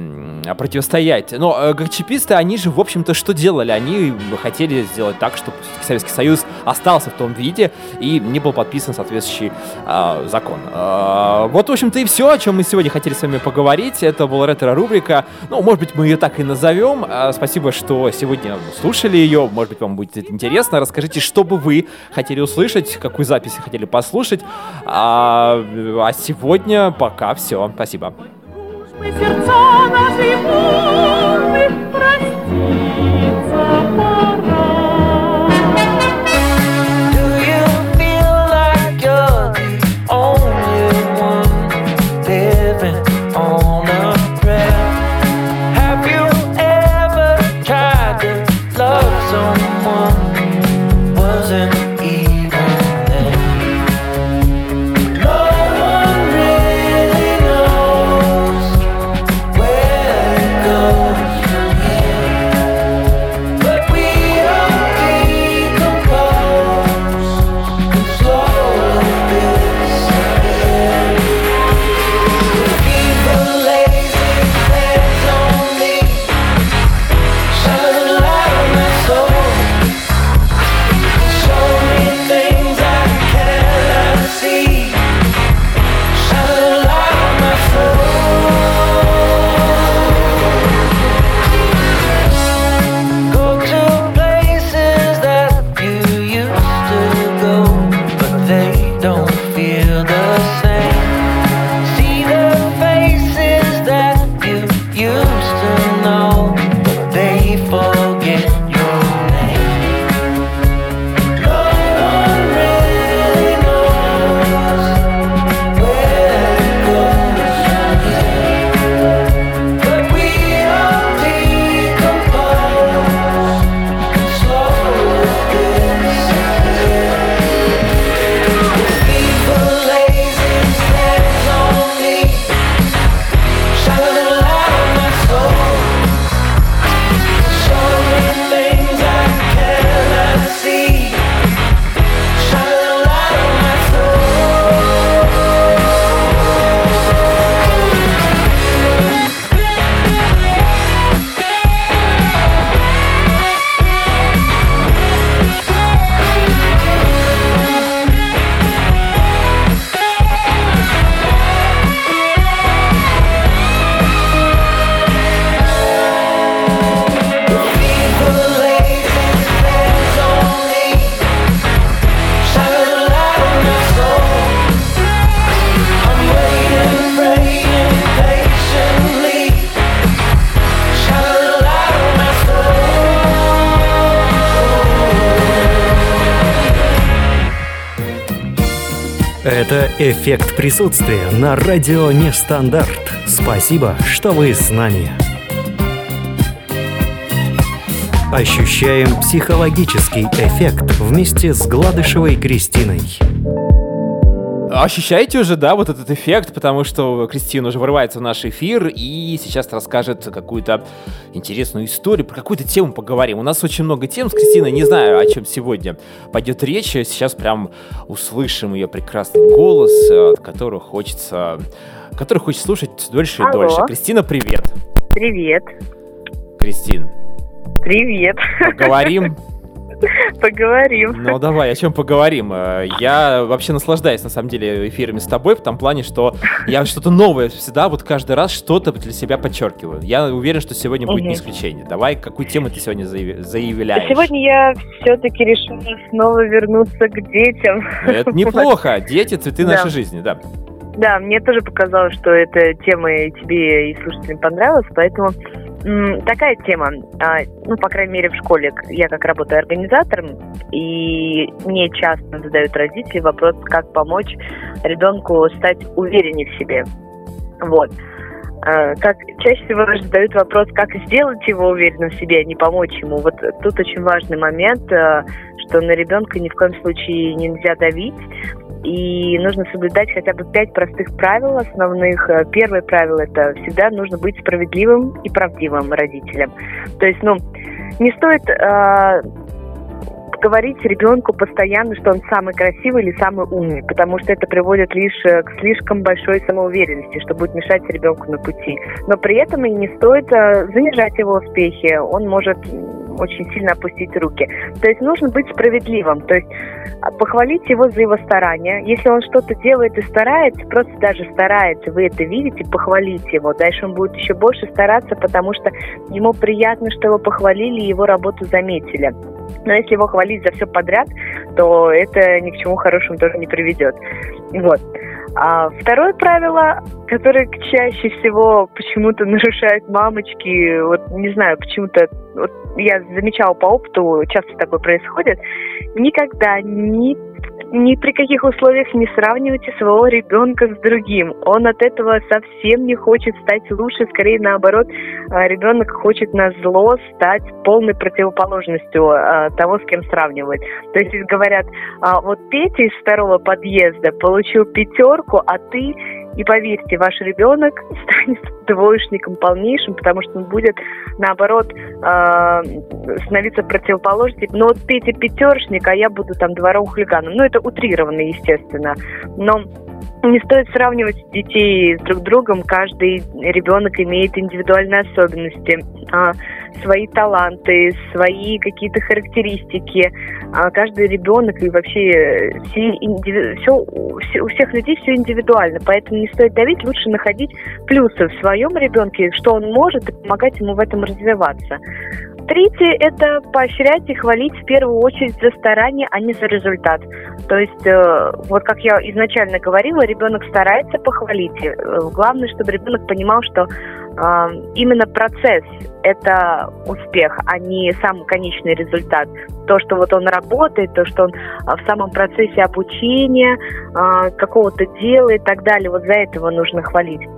противостоять. Но а, гигачиписты, они же, в общем-то, что делали? Они хотели сделать так, чтобы Советский Союз остался в том виде и не был подписан соответствующий а, закон. А, вот, в общем-то, и все, о чем мы сегодня хотели с вами поговорить. Это была ретро-рубрика. Ну, может быть, мы ее так и назовем. А, Спасибо, что сегодня слушали ее. Может быть, вам будет интересно. Расскажите, что бы вы хотели услышать, какую запись хотели послушать. А, а сегодня пока все. Спасибо. сердца наши «Эффект присутствия» на радио «Нестандарт». Спасибо, что вы с нами. Ощущаем психологический эффект вместе с Гладышевой Кристиной. Ощущаете уже, да, вот этот эффект, потому что Кристина уже вырывается в наш эфир и сейчас расскажет какую-то интересную историю, про какую-то тему поговорим. У нас очень много тем с Кристиной, не знаю, о чем сегодня пойдет речь. Сейчас прям услышим ее прекрасный голос, от которого хочется, который хочется слушать дольше Алло. и дольше. Кристина, привет. Привет. Кристин, Привет. поговорим? Поговорим. Ну давай, о чем поговорим. Э, Я вообще наслаждаюсь, на самом деле, эфирами с тобой, в том плане, что я что-то новое всегда, вот каждый раз что-то для себя подчеркиваю. Я уверен, что сегодня будет не исключение. Давай, какую тему ты сегодня заявляешь? Сегодня я все-таки решила снова вернуться к детям. Это неплохо. Дети — цветы нашей жизни, да. Да, мне тоже показалось, что эта тема тебе, и слушателям понравилась, поэтому такая тема, а, ну, по крайней мере, в школе, я как работаю организатором, и мне часто задают родители вопрос, как помочь ребенку стать увереннее в себе. Вот. А, Как чаще всего задают вопрос, как сделать его уверенным в себе, а не помочь ему. Вот тут очень важный момент, а, что на ребенка ни в коем случае нельзя давить, и нужно соблюдать хотя бы пять простых правил основных. Э, Первое правило – это всегда нужно быть справедливым и правдивым родителем. То есть, ну, не стоит э, говорить ребенку постоянно, что он самый красивый или самый умный, потому что это приводит лишь э, к слишком большой самоуверенности, что будет мешать ребенку на пути. Но при этом и не стоит э, занижать его успехи, он может очень сильно опустить руки. То есть нужно быть справедливым, то есть а, похвалить его за его старания. Если он что-то делает и старается, просто даже старается, вы это видите, похвалите его. Дальше он будет еще больше стараться, потому что ему приятно, что его похвалили и его работу заметили. Но если его хвалить за все подряд, то это ни к чему хорошему тоже не приведет. Вот. А второе правило, которое чаще всего почему-то нарушают мамочки, вот не знаю, почему-то, вот я замечала по опыту, часто такое происходит, никогда, ни, ни при каких условиях не сравнивайте своего ребенка с другим. Он от этого совсем не хочет стать лучше, скорее наоборот, а, ребенок хочет на зло стать полной противоположностью а, того, с кем сравнивать. То есть говорят, а, вот Петя из второго подъезда получил пятерку, а ты и поверьте, ваш ребенок станет двоечником полнейшим, потому что он будет, наоборот, э, становиться противоположностью. Но вот Петя пятерочник, а я буду там дворовым хулиганом. Ну, это утрированно, естественно. Но не стоит сравнивать детей друг другом. Каждый ребенок имеет индивидуальные особенности, а, свои таланты, свои какие-то характеристики. А Каждый ребенок и вообще э, все, все- все- у всех людей все индивидуально. Поэтому не стоит давить, лучше находить плюсы в своем ребенке, что он может, и помогать ему в этом развиваться. Третье – это поощрять и хвалить в первую очередь за старание, а не за результат. То есть, э, вот как я изначально говорила, ребенок старается, похвалите. Э, Главное, чтобы ребенок понимал, что э, именно процесс – это успех, а не сам конечный результат. То, что вот он работает, то, что он в самом процессе обучения, какого-то дела и так далее, вот за этого нужно хвалить.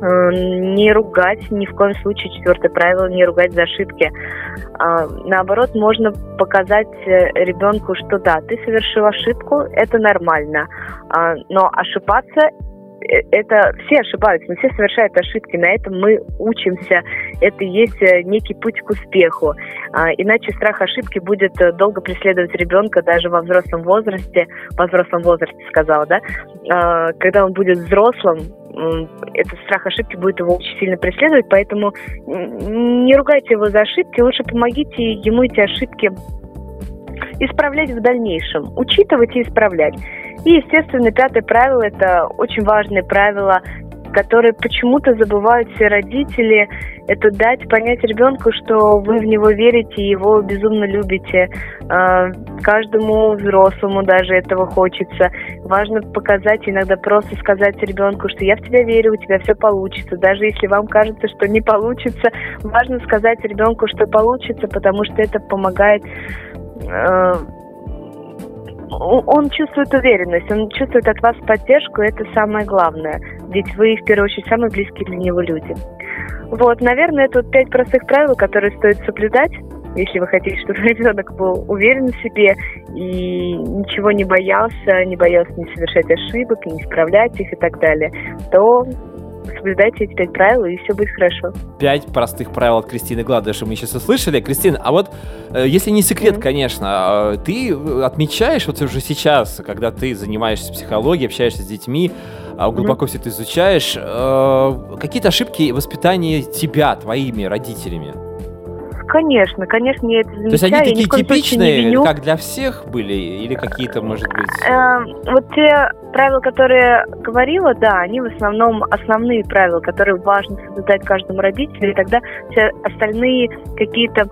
Э, Не ругать, ни в коем случае, четвертое правило, не ругать за ошибки. А, Наоборот, можно показать э, ребенку, что да, ты совершил ошибку, это нормально, А, но ошибаться это все ошибаются, но все совершают ошибки, на этом мы учимся, это и есть э, некий путь к успеху. А, Иначе страх ошибки будет э, долго преследовать ребенка даже во взрослом возрасте, во взрослом возрасте сказала, да, А, когда он будет взрослым, этот страх ошибки будет его очень сильно преследовать, поэтому не ругайте его за ошибки, лучше помогите ему эти ошибки исправлять в дальнейшем, учитывать и исправлять. И, естественно, пятое правило – это очень важное правило, которое почему-то забывают все родители, это дать понять ребенку, что вы в него верите его безумно любите. Э, Каждому взрослому даже этого хочется. Важно показать, иногда просто сказать ребенку, что я в тебя верю, у тебя все получится. Даже если вам кажется, что не получится, важно сказать ребенку, что получится, потому что это помогает он чувствует уверенность, он чувствует от вас поддержку, это самое главное. Ведь вы, в первую очередь, самые близкие для него люди. Вот, наверное, это вот пять простых правил, которые стоит соблюдать, если вы хотите, чтобы ребенок был уверен в себе и ничего не боялся, не боялся не совершать ошибок, не исправлять их и так далее, то соблюдайте эти пять правил, и все будет хорошо. Пять простых правил от Кристины Гладыши мы сейчас услышали. Кристина, а вот, э, если не секрет, mm-hmm. конечно, э, ты отмечаешь вот уже сейчас, когда ты занимаешься психологией, общаешься с детьми, а глубоко mm-hmm. все это изучаешь, э, какие-то ошибки воспитания тебя, твоими родителями? Конечно, конечно, я это замечаю. То есть они такие типичные, как для всех были, или какие-то, может быть? Э, вот те правила, которые говорила, да, они в основном основные правила, которые важно соблюдать каждому родителю, и тогда все остальные какие-то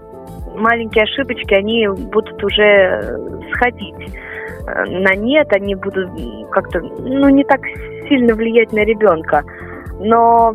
маленькие ошибочки, они будут уже сходить э, на нет, они будут как-то, ну, не так сильно влиять на ребенка. Но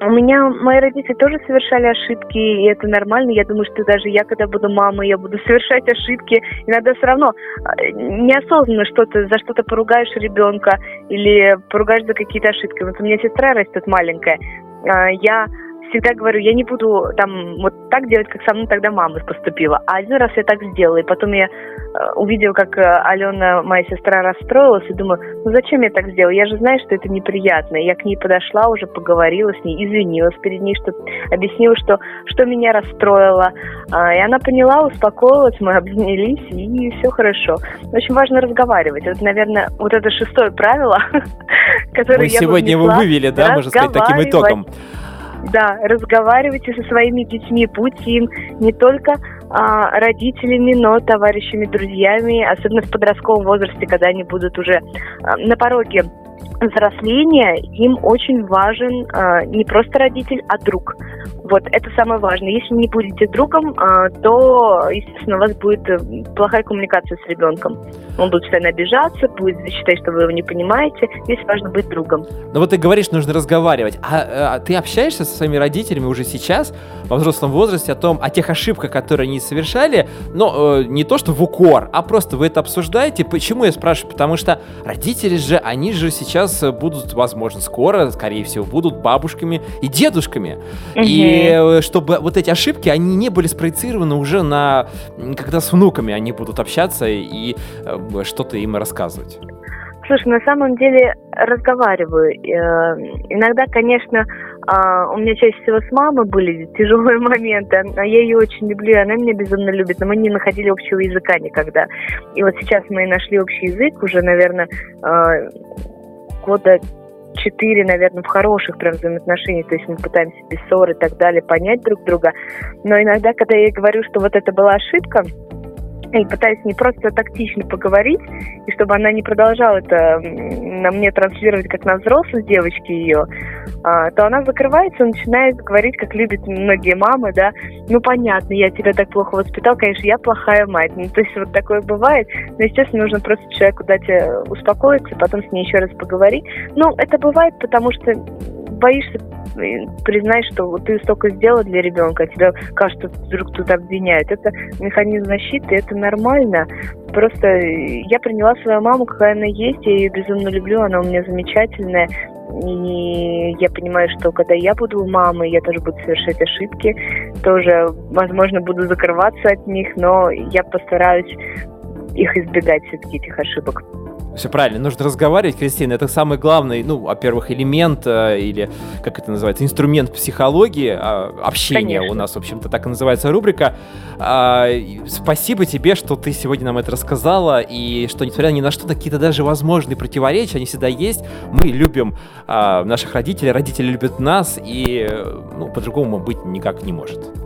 у меня мои родители тоже совершали ошибки, и это нормально. Я думаю, что даже я, когда буду мамой, я буду совершать ошибки. Иногда все равно э, неосознанно что-то за что-то поругаешь ребенка или поругаешь за какие-то ошибки. Вот у меня сестра растет маленькая. А, я всегда говорю, я не буду там вот так делать, как со мной тогда мама поступила. А один раз я так сделала, и потом я э, увидела, как э, Алена, моя сестра, расстроилась, и думаю, ну зачем я так сделала? Я же знаю, что это неприятно. Я к ней подошла, уже поговорила с ней, извинилась перед ней, что объяснила, что, что меня расстроило. А, и она поняла, успокоилась, мы обнялись, и все хорошо. Очень важно разговаривать. Это, наверное, вот это шестое правило, которое мы я сегодня вы вывели, да, можно сказать, таким итогом. Да, разговаривайте со своими детьми, будьте им не только а, родителями, но товарищами, друзьями, особенно в подростковом возрасте, когда они будут уже а, на пороге взросления им очень важен э, не просто родитель, а друг. Вот это самое важное. Если не будете другом, э, то, естественно, у вас будет э, плохая коммуникация с ребенком. Он будет постоянно обижаться, будет считать, что вы его не понимаете. Здесь важно быть другом. Ну вот ты говоришь, нужно разговаривать. А, а ты общаешься со своими родителями уже сейчас, во взрослом возрасте, о том, о тех ошибках, которые они совершали, но э, не то, что в укор, а просто вы это обсуждаете. Почему я спрашиваю? Потому что родители же, они же сейчас сейчас будут, возможно, скоро, скорее всего, будут бабушками и дедушками. Угу. И э, чтобы вот эти ошибки, они не были спроецированы уже на... Когда с внуками они будут общаться и э, что-то им рассказывать. Слушай, на самом деле разговариваю. Э, иногда, конечно, а, у меня чаще всего с мамой были тяжелые моменты, а я ее очень люблю, она меня безумно любит, но мы не находили общего языка никогда. И вот сейчас мы нашли общий язык уже, наверное, года четыре, наверное, в хороших прям взаимоотношениях, то есть мы пытаемся без ссор и так далее понять друг друга. Но иногда, когда я говорю, что вот это была ошибка, и пытаюсь не просто тактично поговорить, и чтобы она не продолжала это на мне транслировать как на взрослой девочке ее, а, то она закрывается начинает говорить, как любят многие мамы, да, ну понятно, я тебя так плохо воспитал, конечно, я плохая мать. Ну, то есть вот такое бывает, но, естественно, нужно просто человеку дать э, успокоиться, потом с ней еще раз поговорить. Ну, это бывает, потому что боишься признать, что вот ты столько сделал для ребенка, а тебя кажется, вдруг тут обвиняют. Это механизм защиты, это нормально. Просто я приняла свою маму, какая она есть, я ее безумно люблю, она у меня замечательная. И я понимаю, что когда я буду мамой, я тоже буду совершать ошибки, тоже, возможно, буду закрываться от них, но я постараюсь их избегать все-таки, этих ошибок. Все правильно, нужно разговаривать, Кристина. Это самый главный, ну, во-первых, элемент э, или, как это называется, инструмент психологии, э, общения Конечно. у нас, в общем-то, так и называется рубрика. Э, спасибо тебе, что ты сегодня нам это рассказала, и что, несмотря ни на что, какие-то даже возможные противоречия, они всегда есть. Мы любим э, наших родителей, родители любят нас, и, ну, по-другому быть никак не может.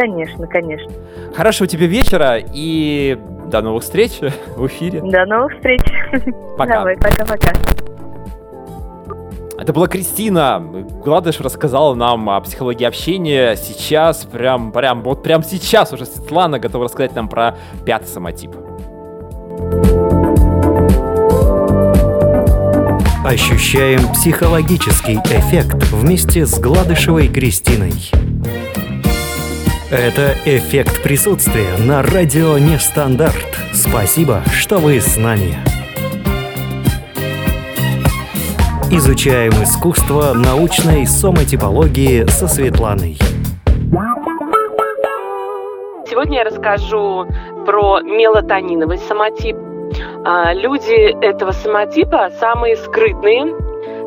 Конечно, конечно. Хорошего тебе вечера и до новых встреч в эфире. До новых встреч. Пока. Давай, пока-пока. Это была Кристина. Гладыш рассказала нам о психологии общения. Сейчас, прям, прям, вот прям сейчас уже Светлана готова рассказать нам про пятый самотип. Ощущаем психологический эффект вместе с Гладышевой Кристиной. Это «Эффект присутствия» на радио «Нестандарт». Спасибо, что вы с нами. Изучаем искусство научной сомотипологии со Светланой. Сегодня я расскажу про мелатониновый самотип. А, люди этого самотипа самые скрытные,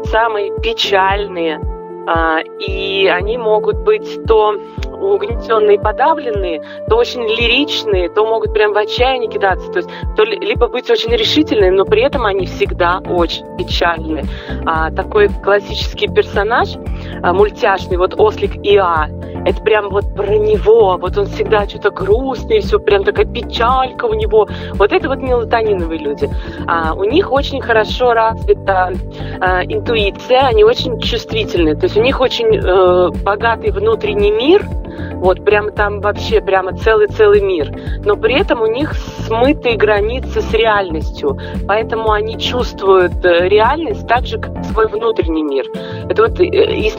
самые печальные, а, и они могут быть то угнетенные, подавленные, то очень лиричные, то могут прям в отчаянии кидаться. То есть то либо быть очень решительные, но при этом они всегда очень печальные. А, такой классический персонаж, мультяшный, вот Ослик Иа, это прям вот про него, вот он всегда что-то грустный, все прям такая печалька у него. Вот это вот мелатониновые люди. А, у них очень хорошо развита а, интуиция, они очень чувствительны, то есть у них очень э, богатый внутренний мир, вот прямо там вообще прямо целый-целый мир. Но при этом у них смытые границы с реальностью. Поэтому они чувствуют э, реальность так же, как свой внутренний мир. Это вот э,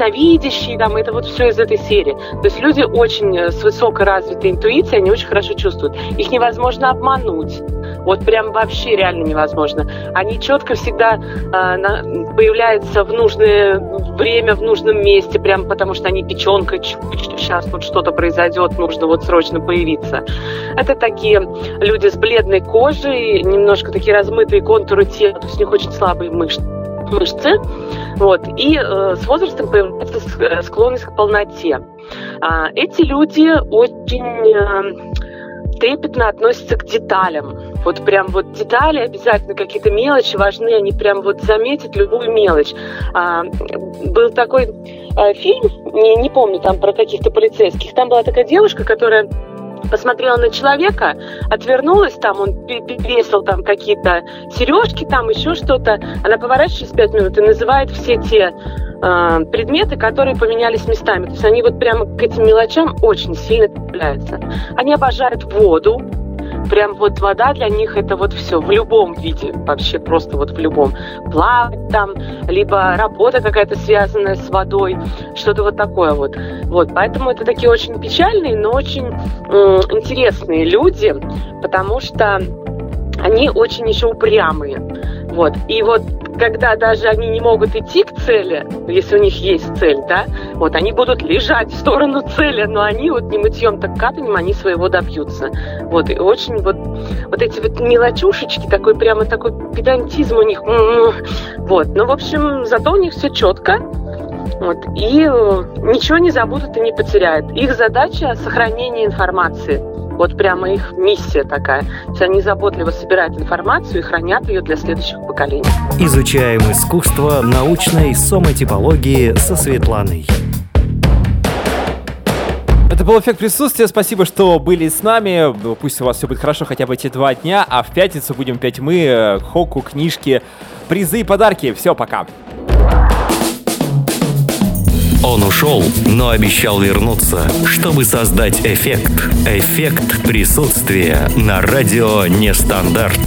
ясновидящие, там, это вот все из этой серии. То есть люди очень э, с высокой развитой интуицией, они очень хорошо чувствуют. Их невозможно обмануть. Вот прям вообще реально невозможно. Они четко всегда э, на, появляются в нужное время, в нужном месте, прям потому что они печенка сейчас вот что-то произойдет, нужно вот срочно появиться. Это такие люди с бледной кожей, немножко такие размытые контуры тела, то есть у них очень слабые мышцы мышцы, вот, и э, с возрастом появляется э, склонность к полноте. А, эти люди очень э, трепетно относятся к деталям, вот прям вот детали обязательно, какие-то мелочи важны, они прям вот заметят любую мелочь. А, был такой а, фильм, не, не помню, там про каких-то полицейских, там была такая девушка, которая посмотрела на человека, отвернулась, там он перевесил там какие-то сережки, там еще что-то. Она поворачивается через пять минут и называет все те э, предметы, которые поменялись местами. То есть они вот прямо к этим мелочам очень сильно цепляются. Они обожают воду, прям вот вода для них это вот все в любом виде, вообще просто вот в любом. Плавать там, либо работа какая-то связанная с водой, что-то вот такое вот. Вот, поэтому это такие очень печальные, но очень э, интересные люди, потому что они очень еще упрямые. Вот. И вот когда даже они не могут идти к цели, если у них есть цель, да, вот они будут лежать в сторону цели, но они вот не мытьем, так капанием они своего добьются. Вот, и очень вот, вот эти вот мелочушечки, такой прямо такой педантизм у них, вот, ну, в общем, зато у них все четко, вот, и э, ничего не забудут и не потеряют. Их задача – сохранение информации – вот прямо их миссия такая. То есть они заботливо собирают информацию и хранят ее для следующих поколений. Изучаем искусство научной сомотипологии со Светланой. Это был эффект присутствия. Спасибо, что были с нами. Пусть у вас все будет хорошо хотя бы эти два дня. А в пятницу будем петь мы, э, хоку, книжки, призы и подарки. Все, пока. Он ушел, но обещал вернуться, чтобы создать эффект. Эффект присутствия на радио «Нестандарт».